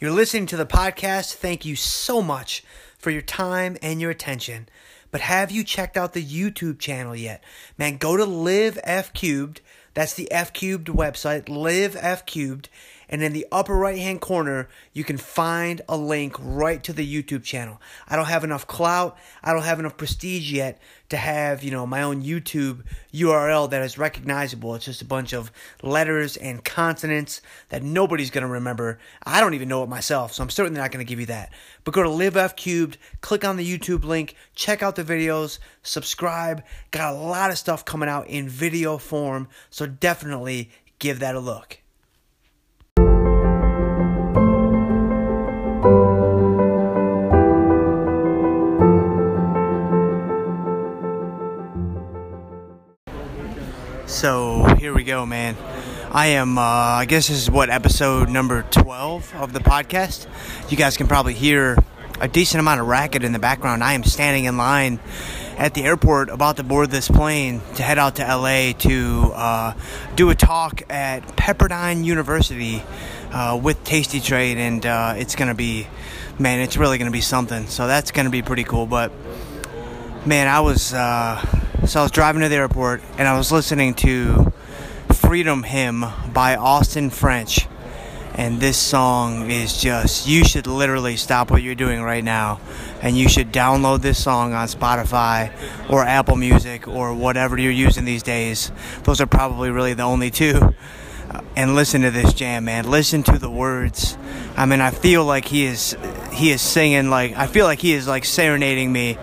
You're listening to the podcast. Thank you so much for your time and your attention. But have you checked out the YouTube channel yet? Man, go to Live F Cubed. That's the F Cubed website, Live F Cubed, and in the upper right hand corner, you can find a link right to the YouTube channel. I don't have enough clout, I don't have enough prestige yet to have, you know, my own YouTube URL that is recognizable. It's just a bunch of letters and consonants that nobody's going to remember. I don't even know it myself, so I'm certainly not going to give you that. But go to Live F Cubed, click on the YouTube link, check out the videos, subscribe. Got a lot of stuff coming out in video form, so definitely give that a look. Here man. I am, uh, I guess this is what, episode number 12 of the podcast. You guys can probably hear a decent amount of racket in the background. I am standing in line at the airport about to board this plane to head out to LA to uh, do a talk at Pepperdine University uh, with Tasty Trade, and uh, it's to be, man, it's really to be something. So that's to be pretty cool. But, man, I was uh, so I was driving to the airport and I was listening to Freedom Hymn by Austin French. And this song is just, you should literally stop what you're doing right now. And you should download this song on Spotify or Apple Music or whatever you're using these days. Those are probably really the only two. And listen to this jam, man. Listen to the words. I mean, I feel like he is, he is singing like, I feel like he is like serenading me,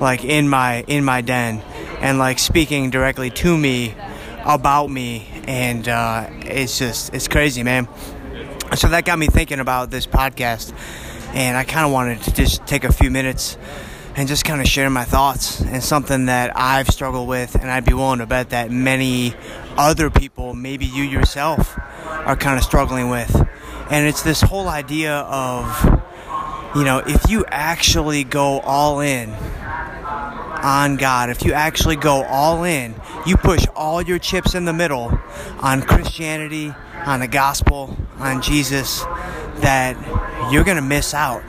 like in my, in my den and like speaking directly to me about me and uh, it's just it's crazy man. So that got me thinking about this podcast and i kind of wanted to just take a few minutes and just kind of share my thoughts and something that i've struggled with and i'd be willing to bet that many other people maybe you yourself are kind of struggling with. And it's this whole idea of you know if you actually go all in on God, if you actually go all in, you push all your chips in the middle on Christianity, on the gospel, on Jesus, that you're going to miss out.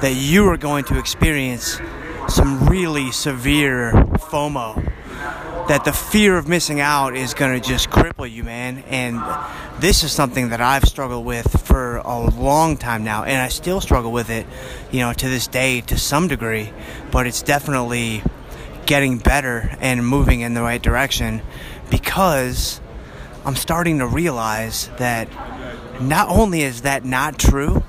That you are going to experience some really severe FOMO. That the fear of missing out is going to just cripple you, man. And this is something that I've struggled with for a long time now, and I still struggle with it, you know, to this day to some degree. But it's definitely getting better and moving in the right direction because I'm starting to realize that not only is that not true,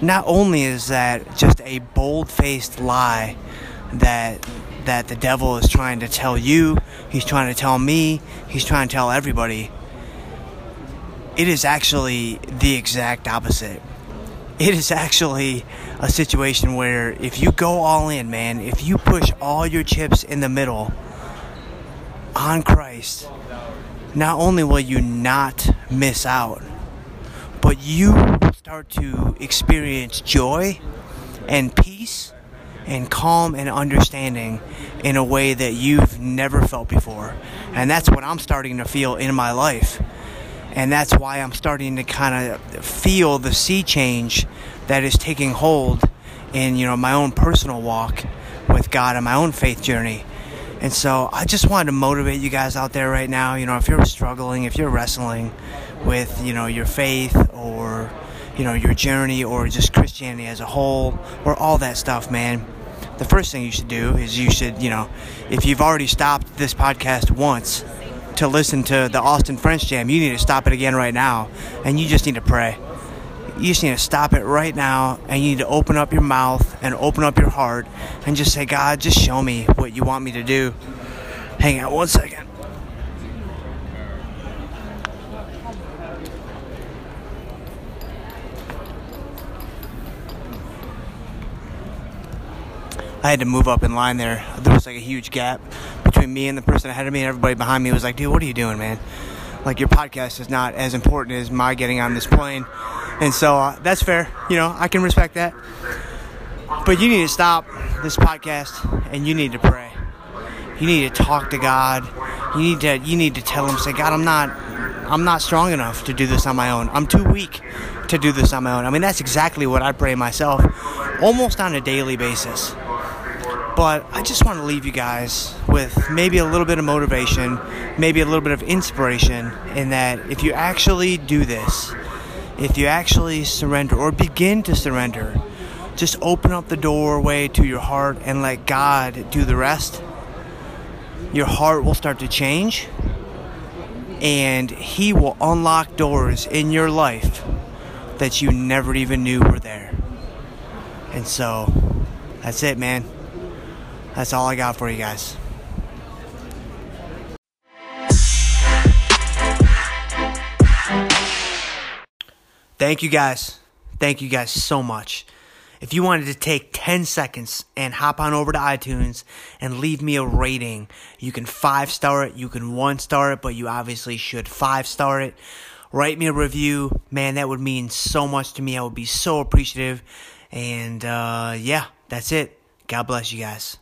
not only is that just a bold-faced lie that that the devil is trying to tell you, he's trying to tell me, he's trying to tell everybody it is actually the exact opposite. It is actually a situation where if you go all in, man, if you push all your chips in the middle on Christ, not only will you not miss out, but you start to experience joy and peace and calm and understanding in a way that you've never felt before. And that's what I'm starting to feel in my life and that's why I'm starting to kind of feel the sea change that is taking hold in you know my own personal walk with God and my own faith journey. And so I just wanted to motivate you guys out there right now. You know, if you're struggling, if you're wrestling with you know your faith or you know your journey or just Christianity as a whole or all that stuff, man. The first thing you should do is you should, you know, if you've already stopped this podcast once, to listen to the Austin French Jam, you need to stop it again right now. And you just need to pray. You just need to stop it right now and you need to open up your mouth and open up your heart and just say, God, just show me what you want me to do. Hang on one second. I had to move up in line there. There was like a huge gap between me and the person ahead of me, and everybody behind me was like, dude, what are you doing, man? Like, your podcast is not as important as my getting on this plane. And so uh, that's fair. You know, I can respect that. But you need to stop this podcast and you need to pray. You need to talk to God. You need to you need to tell him, say, God, I'm not I'm not strong enough to do this on my own. I'm too weak to do this on my own. I mean, that's exactly what I pray myself almost on a daily basis. But I just want to leave you guys with maybe a little bit of motivation, maybe a little bit of inspiration in that if you actually do this, if you actually surrender or begin to surrender, just open up the doorway to your heart and let God do the rest. Your heart will start to change and He will unlock doors in your life that you never even knew were there. And so, that's it, man. That's all I got for you guys. Thank you guys. Thank you guys so much. If you wanted to take 10 seconds and hop on over to iTunes and leave me a rating, you can five star it, you can one star it, but you obviously should five star it. Write me a review. Man, that would mean so much to me. I would be so appreciative. And uh, yeah, that's it. God bless you guys.